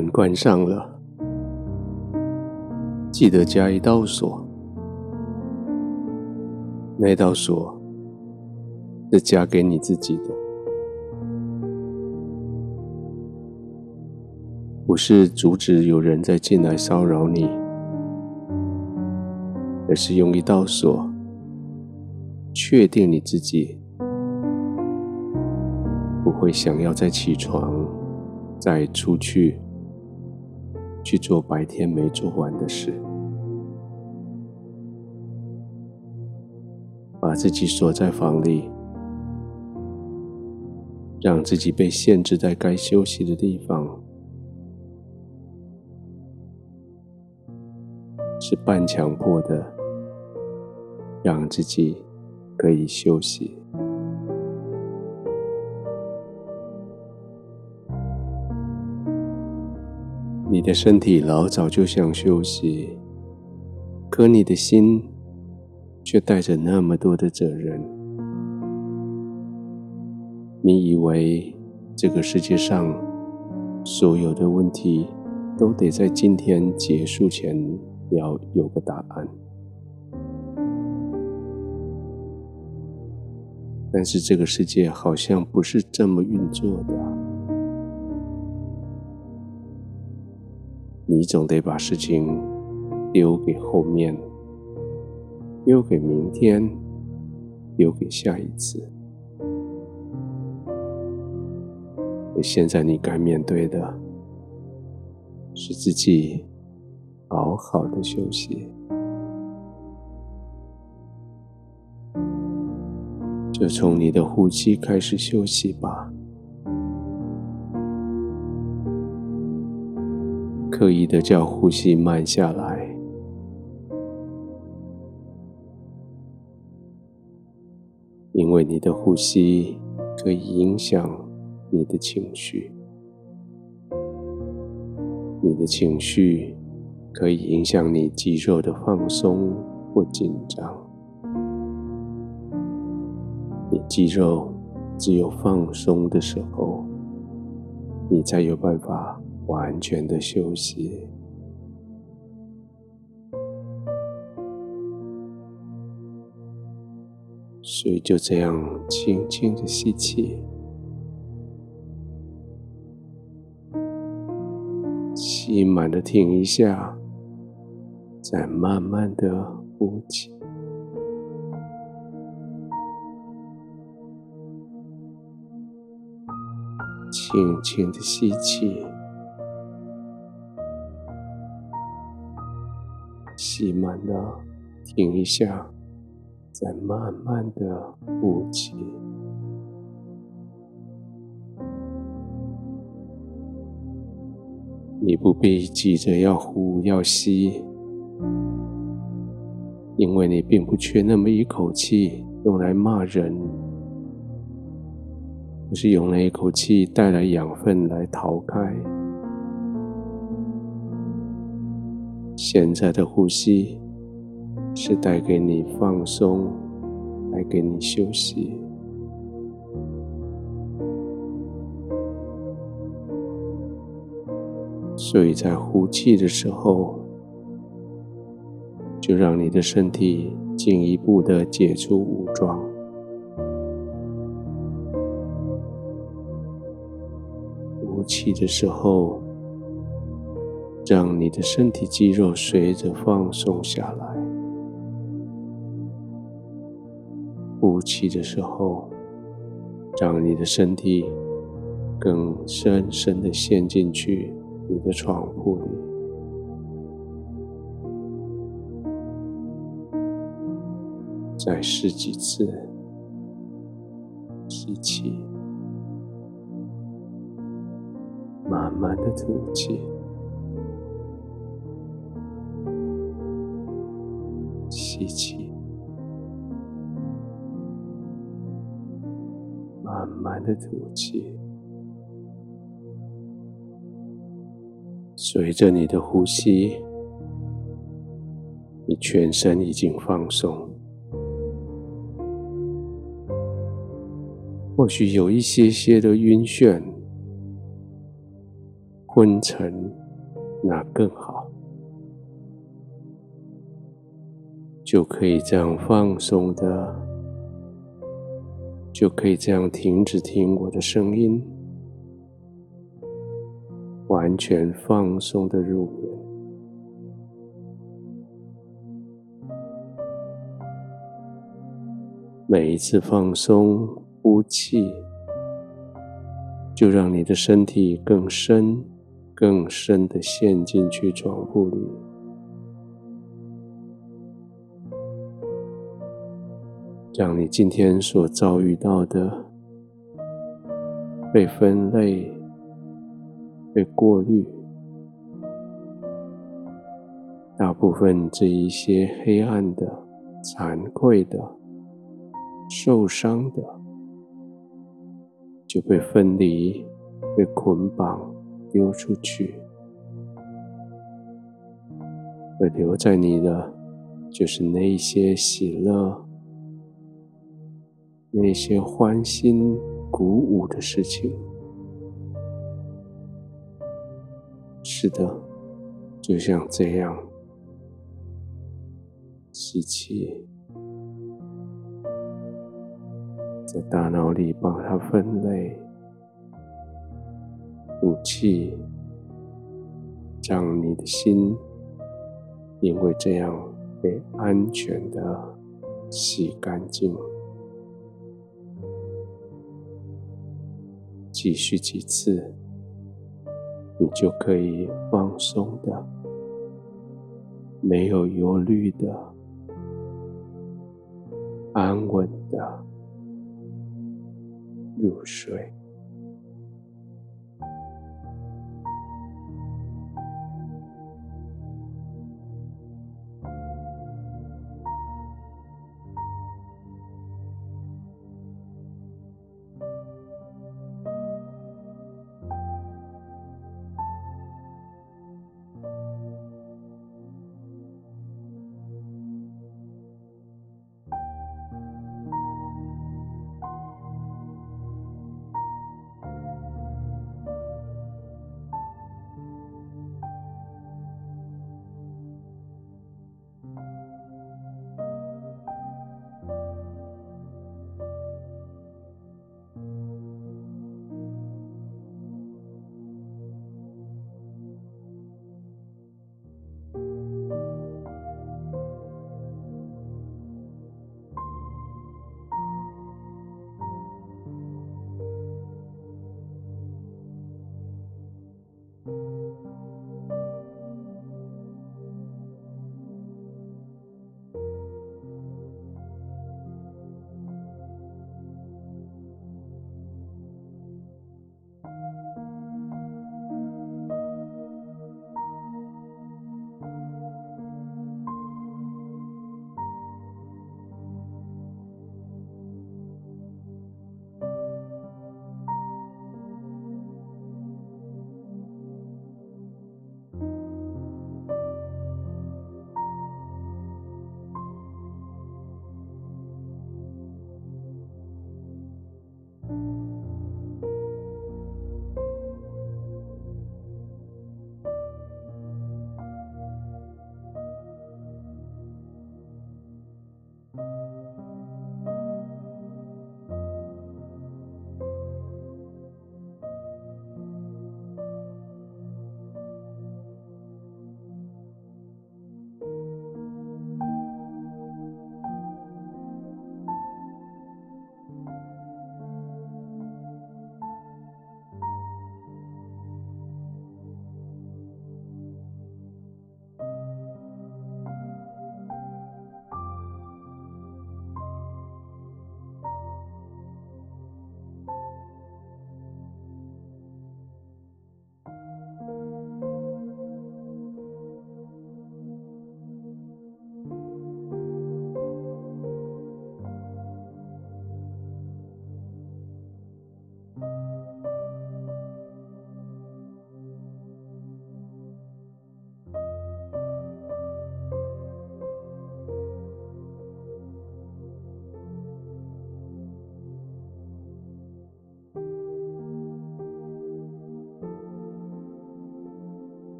门关上了，记得加一道锁。那道锁是加给你自己的，不是阻止有人再进来骚扰你，而是用一道锁确定你自己不会想要再起床，再出去。去做白天没做完的事，把自己锁在房里，让自己被限制在该休息的地方，是半强迫的，让自己可以休息。你的身体老早就想休息，可你的心却带着那么多的责任。你以为这个世界上所有的问题都得在今天结束前要有个答案，但是这个世界好像不是这么运作的。你总得把事情丢给后面，丢给明天，丢给下一次。而现在你该面对的是自己好好的休息，就从你的呼吸开始休息吧。刻意的叫呼吸慢下来，因为你的呼吸可以影响你的情绪，你的情绪可以影响你肌肉的放松或紧张。你肌肉只有放松的时候，你才有办法。完全的休息，所以就这样轻轻的吸气，吸满的停一下，再慢慢的呼气，轻轻的吸气。吸满了，停一下，再慢慢的呼气。你不必急着要呼要吸，因为你并不缺那么一口气用来骂人，而是用那一口气带来养分来逃开。现在的呼吸是带给你放松，带给你休息。所以在呼气的时候，就让你的身体进一步的解除武装。呼气的时候。让你的身体肌肉随着放松下来，呼气的时候，让你的身体更深深的陷进去你的床铺里。再试几次，吸气，慢慢的吐气。吸气，慢慢的吐气，随着你的呼吸，你全身已经放松，或许有一些些的晕眩，昏沉，那更好，就可以这样放松的，就可以这样停止听我的声音，完全放松的入眠。每一次放松呼气，就让你的身体更深、更深的陷进去床铺里，让你今天所遭遇到的被分类、被过滤，大部分这一些黑暗的、惭愧的、受伤的。就被分离、被捆绑、丢出去，而留在你的，就是那些喜乐、那些欢欣鼓舞的事情。是的，就像这样，吸气。在大脑里帮它分类，呼气，让你的心因为这样被安全的洗干净。继续几次，你就可以放松的，没有忧虑的，安稳的。入睡。